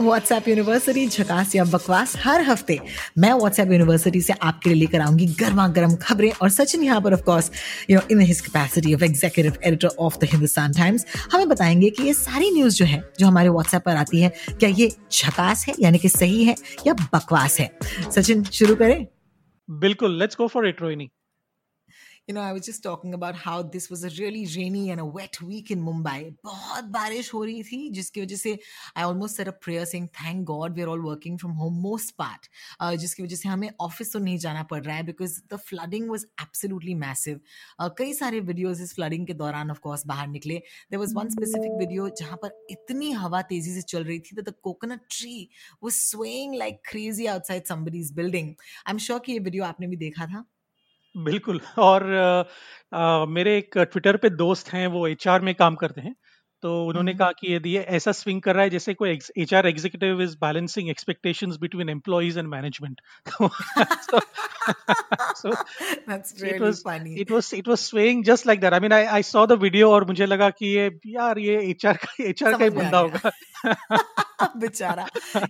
WhatsApp university झकास या बकवास हर हफ़्ते। मैं व्हाट्सएप यूनिवर्सिटी से आपके लिए लेकर आऊँगी गर्मा गर्म खबरें और सचिन यहाँ पर of course you know in his capacity of executive editor of the Hindustan Times हमें बताएँगे कि ये सारी न्यूज़ जो है, जो हमारे व्हाट्सएप पर आती है, क्या ये झकास है, यानी कि सही है या बकवास है? सचिन, शुरू करें। बिल्कुल let's go for it Rohini. You know, I was just talking about how this was a really rainy and a wet week in Mumbai. बहुत बारिश हो रही थी जिसकी वजह से I almost said a prayer saying thank God we're all working from home most part. Uh, जिसकी वजह से हमें ऑफ़िस तो नहीं जाना पड़ रहा है because the flooding was absolutely massive. Uh, कई सारे videos इस flooding के दौरान of course बाहर निकले. There was one specific video जहाँ पर इतनी हवा तेज़ी से चल रही थी that the coconut tree was swaying like crazy outside somebody's building. I'm sure कि ये video आपने भी देखा था. बिल्कुल। और आ, आ, मेरे एक ट्विटर पे दोस्त हैं वो एचआर में काम करते हैं। तो उन्होंने हम्म। कहा कि यदि ये ऐसा स्विंग कर रहा है जैसे कोई H R executive is balancing expectations between employees and management so That's it really was funny. it was it was swaying just like that. I mean i i saw the video और मुझे लगा कि ये यार ये HR का HR का ही बंदा होगा। बेचारा।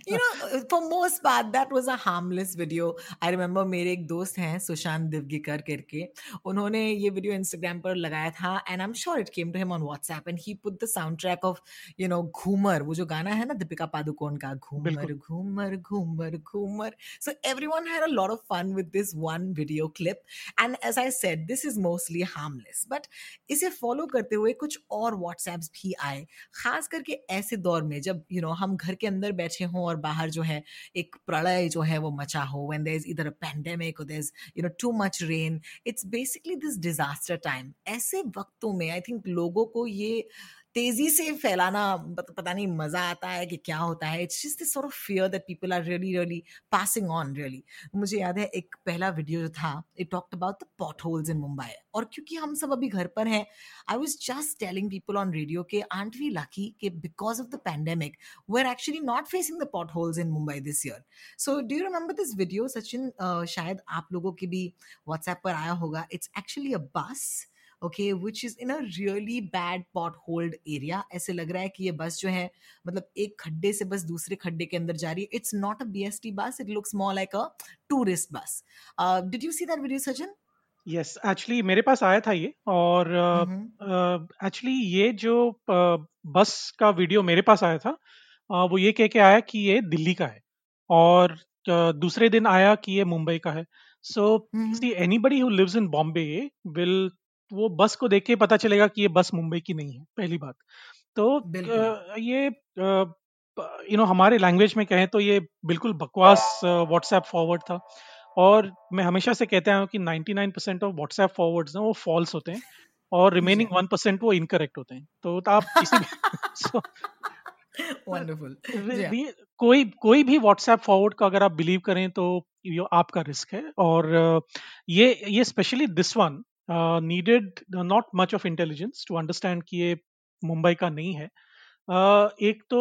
You know for most part that was a harmless video. I remember मेरे एक दोस्त हैं सुशांत दिवगिकर करके। उन्होंने ये वीडियो इंस्टाग्राम पर लगाया था and I am sure it came to him on WhatsApp and he put the sound track of you know Ghoomar वो जो गाना है ना दीपिका पादुकोण का Ghoomar. Ghoomar Ghoomar Ghoomar so everyone had a lot of fun with this one video clip and as i said this is mostly harmless. But इसे follow करते हुए कुछ और व्हाट्सएप्स भी आए खास करके ऐसे दौर में जब यू you नो know, हम घर के अंदर बैठे हों और बाहर जो है एक प्रलय जो है वो मचा हो when there is either pandemic there is you know too much rain it's basically this disaster time ऐसे वक्तों में आई थिंक लोगों को ये तेज़ी से फैलाना, पत- नहीं मज़ा आता है कि क्या होता है। It's just this of fear that people are really really passing on really मुझे याद है एक पहला वीडियो जो था it talked about the pot holes in Mumbai और क्योंकि हम सब अभी घर पर हैं I was just telling people on radio के आंट वी लकी कि because of the pandemic we are actually not facing the pot holes in Mumbai this year so do you remember this video Sachin शायद आप लोगों के भी WhatsApp पर आया होगा. It's actually a bus okay which is in a really bad pot hold area ऐसे लग रहा है कि ये बस जो है मतलब एक खड्डे से बस दूसरे खड्डे के अंदर जा रही है। It's not a B S T bus it looks more like a tourist bus did you see that video Sachin yes actually मेरे पास आया था ये और. एक्चुअली ये जो बस का वीडियो मेरे पास आया था वो ये कह के आया कि ये दिल्ली का है और दूसरे दिन आया कि ये मुंबई का है। So. See anybody who lives in Bombay will वो बस को देख के पता चलेगा कि ये बस मुंबई की नहीं है पहली बात। तो ये यू नो हमारे लैंग्वेज में कहें तो ये बिल्कुल बकवास व्हाट्सएप फॉरवर्ड था। और मैं हमेशा से कहता हूँ कि 99% ऑफ़ व्हाट्सएप फॉरवर्ड्स ना वो फॉल्स होते हैं और रिमेनिंग वन परसेंट वो इनकरेक्ट होते हैं। तो आप किसी भी so, वंडरफुल कोई कोई भी व्हाट्सएप फॉरवर्ड का अगर आप बिलीव करें तो ये आपका रिस्क है। और ये ये specially this one needed not much of intelligence to understand कि ये मुंबई का नहीं है। Uh, एक तो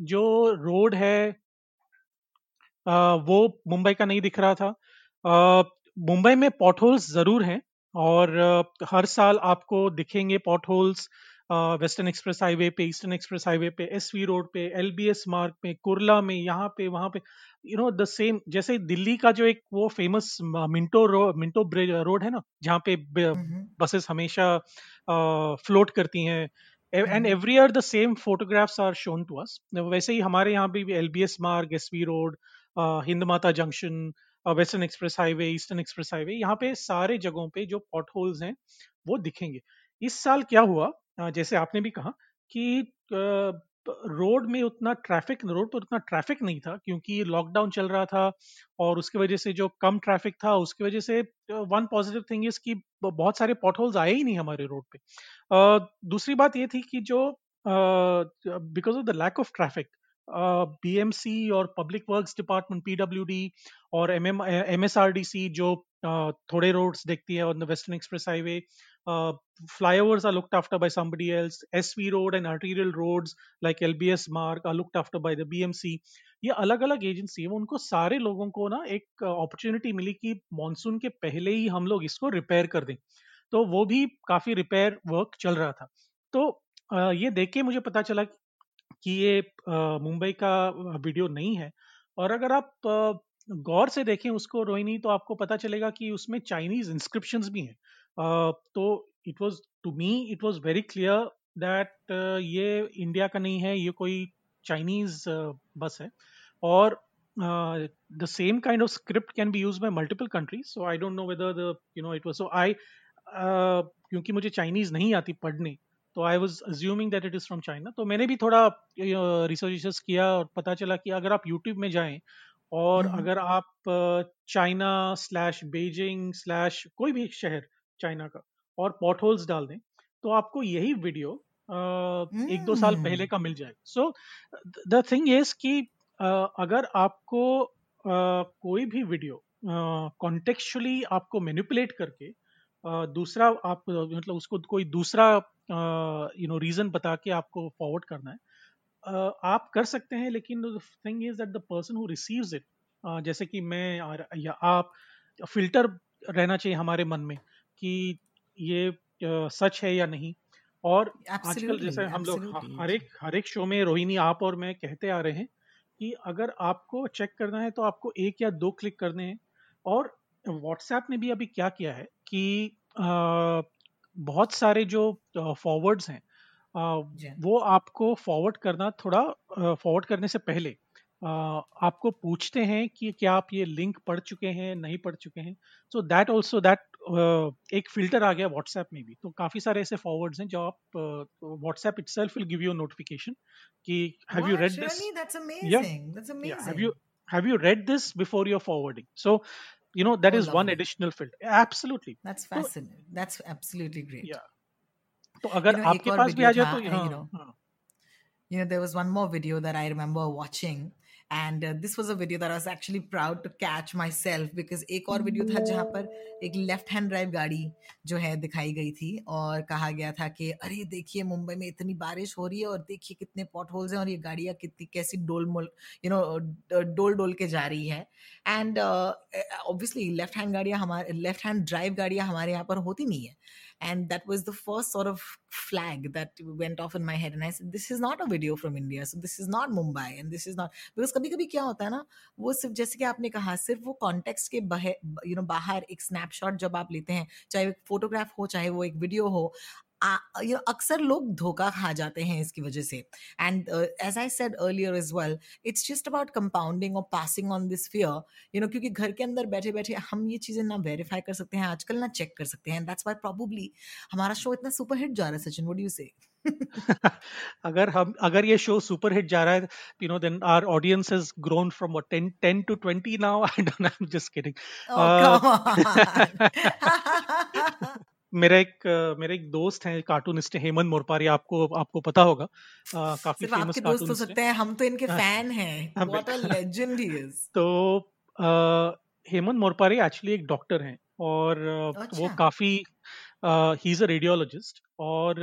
जो रोड है uh, वो मुंबई का नहीं दिख रहा था। Uh, मुंबई में पॉट होल्स ज़रूर हैं और uh, हर साल आपको दिखेंगे pot holes western express highway पे ईस्टर्न एक्सप्रेस हाईवे पे एस वी रोड पे एल बी एस मार्ग पे कुर्ला में यहाँ पे वहाँ पे यू नो द सेम जैसे दिल्ली का जो एक वो famous Minto road Minto road है ना जहाँ पे. बसेस हमेशा फ्लोट करती हैं and. Every year the same photographs are shown to us वैसे ही हमारे यहाँ भी L B S Marg S V road Hind Mata junction western express highway eastern express highway यहाँ पे सारे जगहों पे जो पॉट होल्स हैं वो दिखेंगे इस साल क्या हुआ जैसे आपने भी कहा कि रोड में उतना ट्रैफ़िक, रोड पर उतना ट्रैफ़िक नहीं था क्योंकि लॉकडाउन चल रहा था और उसकी वजह से जो कम ट्रैफ़िक था उसकी वजह से वन पॉजिटिव थिंग इज़ कि बहुत सारे पॉट होल्स आए ही नहीं हमारे रोड पे। दूसरी बात ये थी कि जो because of the lack of traffic BMC और पब्लिक वर्क्स डिपार्टमेंट पीडब्ल्यूडी और एम एम एमएसआरडीसी जो uh, थोड़े रोड्स देखती है on the western express highway flyovers are looked after by somebody else sv road and arterial roads like lbs mark are looked after by the bmc ये अलग अलग agency है उनको सारे लोगों को ना एक अपॉर्चुनिटी मिली कि मॉनसून के पहले ही हम लोग इसको रिपेयर कर दें। तो वो भी काफ़ी रिपेयर वर्क चल रहा था। तो ये देख के मुझे पता चला कि ये मुंबई का वीडियो नहीं है। और अगर आप गौर से देखें उसको रोहिणी तो आपको पता चलेगा कि उसमें चाइनीज़ इंस्क्रिप्शंस भी हैं। तो it was to me it was very clear that ये इंडिया का नहीं है, ये कोई चाइनीज़ बस है। और the same kind of script can be use by multiple countries so I don't know whether you know it was so I क्योंकि मुझे चाइनीज़ नहीं आती पढ़ने तो I was assuming that it is from China तो मैंने भी थोड़ा रिसर्च किया और पता चला कि अगर आप यूट्यूब में जाएँ और अगर आप चाइना स्लैश बेजिंग स्लैश कोई भी शहर चाइना का और पॉट होल्स डाल दें तो आपको यही वीडियो एक दो साल पहले का मिल जाएगा। सो द थिंग इज़ कि अगर आपको कोई भी वीडियो कॉन्टेक्चुअली आपको मैनिपुलेट करके दूसरा आप मतलब उसको कोई दूसरा यू नो रीजन बता के आपको फॉरवर्ड करना है आप कर सकते हैं लेकिन thing is that the person who receives it जैसे कि मैं या आप फ़िल्टर रहना चाहिए हमारे मन में कि ये uh, सच है या नहीं। और आजकल जैसे हम लोग हर एक हर एक शो में रोहिणी आप और मैं कहते आ रहे हैं कि अगर आपको चेक करना है तो आपको एक या दो क्लिक करने हैं। और व्हाट्सएप ने भी अभी क्या किया है कि आ, बहुत सारे जो फॉरवर्ड्स हैं वो आपको फॉरवर्ड करना थोड़ा फॉरवर्ड करने से पहले आपको पूछते हैं कि क्या आप ये लिंक पढ़ चुके हैं नहीं पढ़ चुके हैं? सो दैट ऑल्सो दैट एक फ़िल्टर आ गया व्हाट्सएप में भी। तो काफ़ी सारे ऐसे फॉरवर्ड्स हैं जो आप WhatsApp itself will give you notification की have you read this have you read this before your forwarding so you know that is one additional field तो अगर you know, आपके पास भी आ जाए तो you know, you know there was one more video that I remember watching and this was a video that was actually proud to catch myself because एक और video था जहाँ पर एक लेफ़्ट हैंड ड्राइव गाड़ी जो है दिखाई गई थी और कहा गया था कि अरे देखिए मुंबई में इतनी बारिश हो रही है और देखिए कितने पॉट होल्स हैं और ये गाड़ियाँ कितनी कैसी डोल मोल यू नो डोल डोल के जा रही है। एंड ऑब्वियसली लेफ़्ट हैंड गाड़ियाँ हमारे लेफ़्ट हैंड ड्राइव गाड़ियाँ हमारे यहाँ पर होती नहीं है। and that was the first sort of flag that went off in my head and i said this is not a video from india so this is not mumbai and this is not because kabhi kabhi kya hota hai na wo sirf jaise कि आपने कहा सिर्फ वो context के you know बाहर एक snapshot जब आप लेते हैं चाहे एक फोटोग्राफ हो चाहे वो एक वीडियो हो यू नो अक्सर लोग धोखा खा जाते हैं इसकी वजह से। And as I said earlier is well it's just about compounding और passing on this fear you know क्योंकि घर के अंदर बैठे बैठे हम ये चीज़ें ना वेरीफाई कर सकते हैं आजकल ना चेक कर सकते हैं। दैट्स वाई प्रॉबली हमारा शो इतना सुपर हिट जा रहा है सचिन वोट यू से अगर हम अगर ये शो सुपर हिट जा रहा है you know then our audience has grown from what 10 10 to 20 now I don't I am just kidding मेरा एक मेरे एक दोस्त है कार्टूनिस्ट हेमंत मोरपारी आपको आपको पता होगा। आ, काफ़ी फ़ेमस आपके दोस्त हो सकते हैं हम तो इनके फ़ैन हैं। What a legend he is तो हेमंत मोरपारी एक्चुअली एक डॉक्टर हैं और अच्छा। वो काफ़ी ही इज़ अ रेडियोलॉजिस्ट और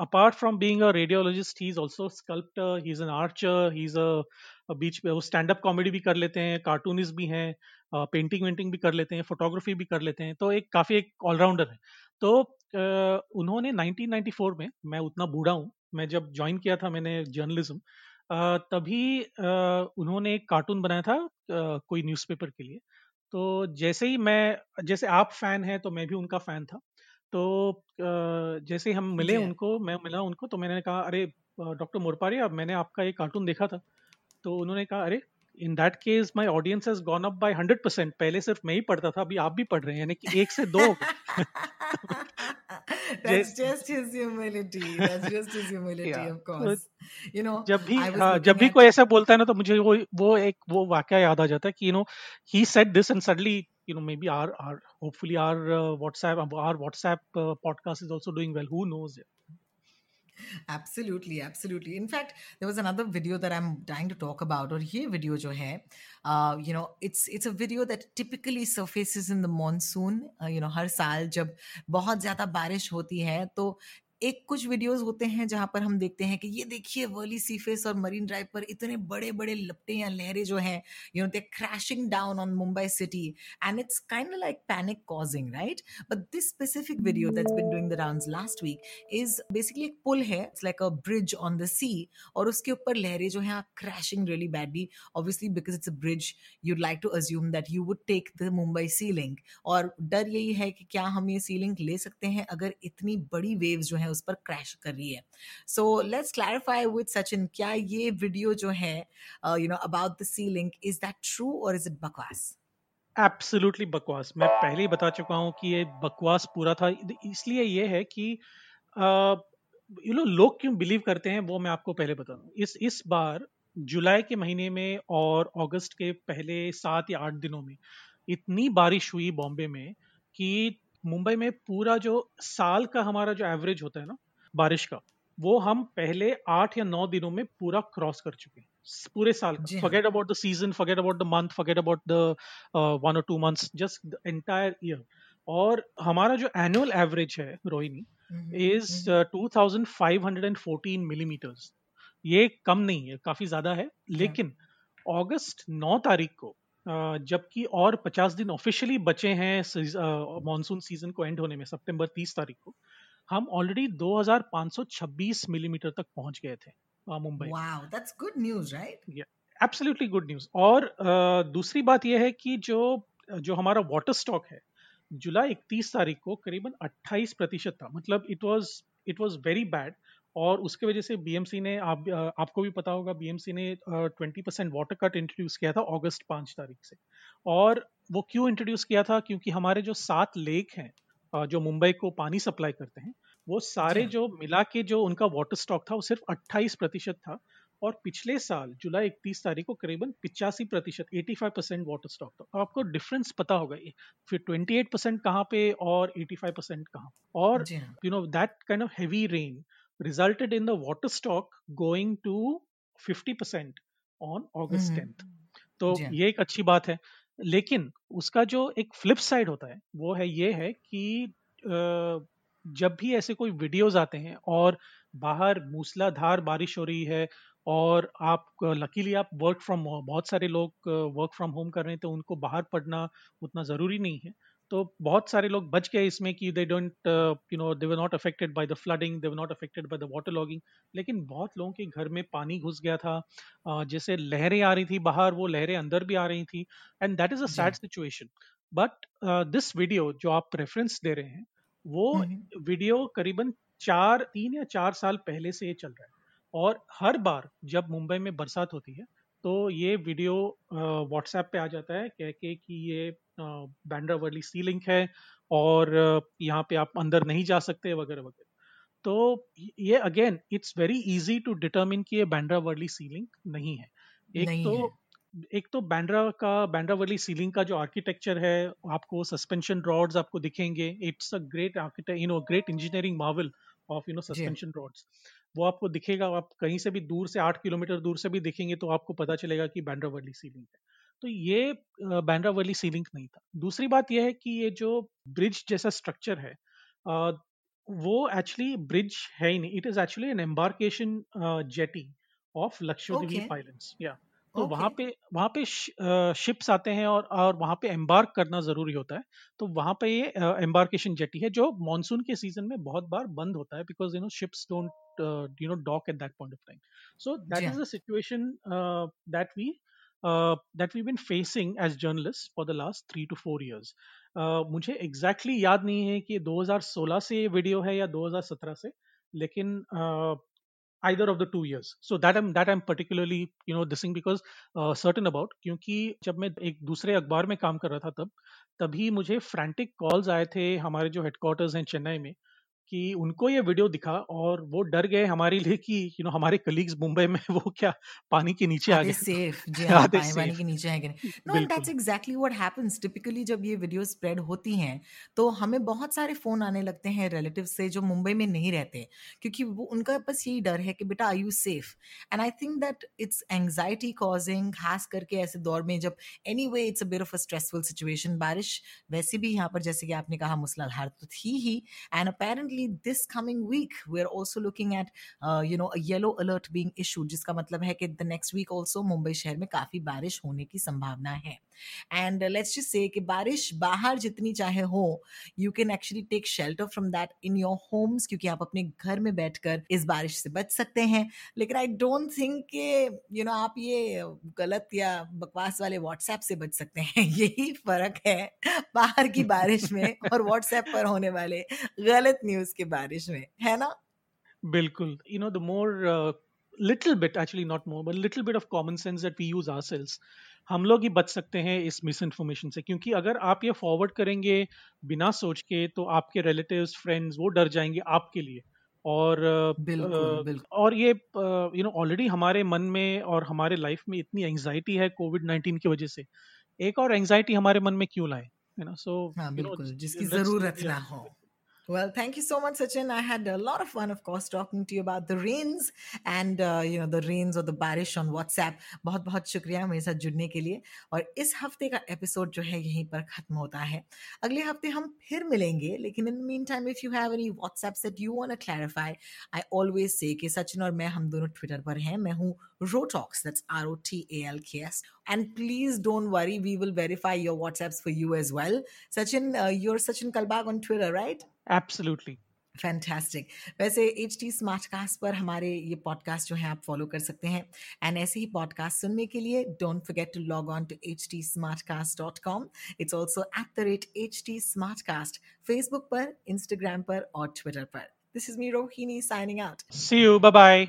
apart from being a radiologist he is also sculptor he is an archer he is a beach पे वो स्टैंड अप कॉमेडी भी कर लेते हैं कार्टूनिस्ट भी हैं पेंटिंग वेंटिंग भी कर लेते हैं फोटोग्राफी भी कर लेते हैं तो एक काफ़ी एक ऑलराउंडर है। तो उन्होंने 1994 में मैं उतना बूढ़ा हूँ मैं जब ज्वाइन किया था मैंने जर्नलिज्म तभी उन्होंने एक कार्टून बनाया था कोई न्यूज़पेपर के लिए। तो जैसे ही मैं जैसे आप फ़ैन हैं तो मैं भी उनका फ़ैन था तो जैसे ही हम मिले उनको मैं मिला उनको तो मैंने कहा अरे डॉक्टर मोरपारी अब मैंने आपका एक कार्टून देखा था। तो उन्होंने कहा अरे in that case my audience has gone up by 100% पहले सिर्फ़ मैं ही पढ़ता था अभी आप भी पढ़ रहे हैं यानी कि एक से दो That's just his humility. That's just his humility, yeah. of course. You know, जब भी हाँ, जब भी कोई ऐसा बोलता है ना तो मुझे वो वो एक वो वाक्य याद आ जाता है कि you know he said this and suddenly you know maybe our our hopefully our uh, whatsapp our whatsapp uh, podcast is also doing well who knows absolutely absolutely in fact there was another video that I am dying to talk about और ये video जो है you know it's it's a video that typically surface in the monsoon you know हर साल जब बहुत ज़्यादा बारिश होती है तो एक कुछ वीडियोस होते हैं जहाँ पर हम देखते हैं कि ये देखिए वर्ली सीफेस और मरीन ड्राइव पर इतने बड़े बड़े लपटे या लहरें जो हैं you know they crashing down on Mumbai city and it's kind like panic causing right but this specific video that's been doing the rounds last week is basically एक पुल है it's like a bridge on the sea और उसके ऊपर लहरें जो हैं crashing really badly obviously because it's a bridge you'd like to assume that you would take the Mumbai sea link और डर यही है कि क्या हम ये सीलिंग ले सकते हैं अगर इतनी बड़ी वेव्स जो है उस पर क्रैश कर रही है। So let's clarify with Sachin क्या ये वीडियो जो है you know about the sea link is that true और इज़ इट बकवास? एब्सोल्युटली बकवास। मैं पहले ही बता चुका हूँ कि ये बकवास पूरा था। इसलिए ये है कि यू नो लोग क्यों बिलीव करते हैं, वो मैं आपको पहले बता दूँ। इस इस बार जुलाई के महीने में और अगस्त के पहले सात या आठ दिनों में इतनी बारिश हुई बॉम्बे में कि मुंबई में पूरा जो साल का हमारा जो एवरेज होता है ना बारिश का वो हम पहले आठ या नौ दिनों में पूरा क्रॉस कर चुके हैं पूरे साल का। Forget about the season forget about the month forget about the one और two months just the entire year और हमारा जो एनुअल एवरेज है Rohini is two thousand five hundred and fourteen millimeters ये कम नहीं है काफ़ी ज़्यादा है लेकिन अगस्त नौ तारीख को जबकि और 50 दिन ऑफिशियली बचे हैं मॉनसून सीज़न को एंड होने में सितंबर 30 तारीख को। हम ऑलरेडी 2526 मिलीमीटर तक पहुँच गए थे Mumbai wow that's good news right absolutely good news और दूसरी बात यह है कि जो जो हमारा वाटर स्टॉक है जुलाई 31 तारीख को करीबन 28 प्रतिशत था। मतलब it was it was very bad और उसके वजह से बीएमसी ने आप आपको भी पता होगा बीएमसी ने twenty percent water cut introduce किया था अगस्त पाँच तारीख से। और वो क्यों इंट्रोड्यूस किया था? क्योंकि हमारे जो सात लेक हैं जो मुंबई को पानी सप्लाई करते हैं वो सारे जो मिला के जो उनका वाटर स्टॉक था वो सिर्फ़ 28 प्रतिशत था। और पिछले साल जुलाई 31 तारीख को करीबन पिचासी प्रतिशत eighty five percent water stock था। तो आपको डिफरेंस पता होगा ये। फिर 28 परसेंट कहाँ पे और 85 परसेंट कहाँ? और you know that kind of heavy rain resulted in the water stock going to 50 percent on August tenth तो ये एक अच्छी बात है। लेकिन उसका जो एक फ्लिप साइड होता है वो है ये है कि जब भी ऐसे कोई वीडियोस आते हैं और बाहर मूसलाधार बारिश हो रही है और आप लकीली आप वर्क फ्रॉम बहुत सारे लोग वर्क फ्रॉम होम कर रहे हैं तो उनको बाहर पढ़ना उतना ज़रूरी नहीं है। तो बहुत सारे लोग बच गए इसमें कि they don't you know they were not affected by the flooding they were not affected by the water logging लेकिन बहुत लोगों के घर में पानी घुस गया था। uh, जैसे लहरें आ रही थी बाहर वो लहरें अंदर भी आ रही थी and that is a sad situation but this video जो आप रेफरेंस दे रहे हैं वो वीडियो करीबन चार तीन या चार साल पहले से ये चल रहा है। और हर बार जब मुंबई में बरसात होती है तो ये वीडियो व्हाट्सएप पे आ जाता है कह के कि ये बैंड्रा वर्ली सी लिंक है और यहाँ पे आप अंदर नहीं जा सकते वगैरह वगैरह। तो ये again it's very easy to determine कि ये बैंड्रा वर्ली सी लिंक नहीं है। एक नहीं तो है। एक तो बैंड्रा का बैंड्रा वर्ली सीलिंग का जो आर्किटेक्चर है आपको सस्पेंशन रॉड्स आपको दिखेंगे। It's a great architect you know great engineering marvel of you know suspension rods वो आपको दिखेगा आप कहीं से भी दूर से आठ किलोमीटर दूर से भी दिखेंगे तो आपको पता चलेगा कि बैंड्रा वर्ली सीलिंग है। तो ये बैंड्रा वर्ली सीलिंग नहीं था। दूसरी बात यह है कि ये जो ब्रिज जैसा स्ट्रक्चर है वो एक्चुअली ब्रिज है ही नहीं। It is actually an embarkation jetty of Lakshadweep islands या तो okay. वहाँ पे वहाँ पे शिप्स आते हैं और और वहाँ पे एम्बार्क करना ज़रूरी होता है। तो वहाँ पे ये एम्बार्केशन जेटी है जो मानसून के सीज़न में बहुत बार बंद होता है because you know ships don't you know dock at that point of time so that is the situation that we that we been facing as journalist for the last three to four years मुझे exactly exactly याद नहीं है कि 2016 से ये video है या 2017 से लेकिन uh, either of the two years so that i'm that i'm particularly you know this thing because uh, certain about क्योंकि जब मैं एक दूसरे अखबार में काम कर रहा था तब तभी मुझे फ्रैंटिक कॉल्स आए थे हमारे जो हेडक्वार्टर्स हैं चेन्नई में कि उनको ये वीडियो दिखा और वो डर गए हमारे लिए कि यू नो हमारे कलीग्स मुंबई में वो क्या पानी के नीचे आ गए। safe? जी हाँ Are they पानी पानी के नीचे कि नहीं no that's exactly what happens typically जब ये वीडियो स्प्रेड होती हैं तो हमें बहुत सारे फ़ोन आने लगते हैं रिलेटिव से जो मुंबई में नहीं रहते क्योंकि वो उनका बस यही डर है कि बेटा are you safe and I think that it's anxiety causing खास करके ऐसे दौर में जब anyway it's a bit of a stressful situation बारिश वैसे भी यहाँ पर जैसे कि आपने कहा मूसलाधार तो थी ही। And apparently this coming week we are also looking at you know yellow alert being issued जिसका मतलब है कि the next week also Mumbai शहर में काफ़ी बारिश होने की संभावना है। एंड लेट्स जस्ट से कि बारिश बाहर जितनी चाहे हो you can actually take shelter from that in your homes क्योंकि आप अपने घर में बैठकर इस बारिश से बच सकते हैं। लेकिन आई डोंट थिंक कि यू नो आप ये गलत या बकवास वाले व्हाट्सएप से बच सकते हैं। यही फ़र्क है बाहर की बारिश में और व्हाट्सएप पर होने वाले गलत न्यूज़ के बारिश में है ना? बिल्कुल you know the more little bit actually not more but little bit of common sense that we use ourselves हम लोग ही बच सकते हैं इस मिस इन्फॉर्मेशन से क्योंकि अगर आप ये फॉरवर्ड करेंगे बिना सोच के तो आपके रिलेटिव्स फ्रेंड्स वो डर जाएँगे आपके लिए। और बिल्कुल अ, बिल्कुल। और ये यू नो ऑलरेडी हमारे मन में और हमारे लाइफ में इतनी एंजाइटी है कोविड 19 की वजह से। एक और एंजाइटी हमारे मन में क्यों लाए यू नो? सो हाँ जिसकी ज़रूरत ना हो। Well, thank you so much, Sachin. I had a lot of fun, of course, talking to you about the rains and uh, you know the rains or the barish on WhatsApp. बहुत बहुत शुक्रिया मेरे साथ जुड़ने के लिए। और इस हफ़्ते का एपिसोड जो है यहीं पर खत्म होता है। अगले हफ़्ते हम फिर मिलेंगे लेकिन in meantime if you have any WhatsApp that you want to clarify I always say कि सचिन और मैं हम दोनों ट्विटर पर हैं। मैं हूँ Rotalks that's R O T A L K S and please don't worry we will verify your WhatsApps for you as well Sachin your Sachin Kalbag on Twitter right absolutely fantastic वैसे H T smart cast पर हमारे ये podcast जो है आप follow कर सकते हैं। एंड ऐसे ही पॉडकास्ट सुनने के लिए don't forget to log on to H T smart cast dot com it's also at the rate H T smart cast Facebook पर इंस्टाग्राम पर और ट्विटर पर. This is me Rohini signing out see you bye bye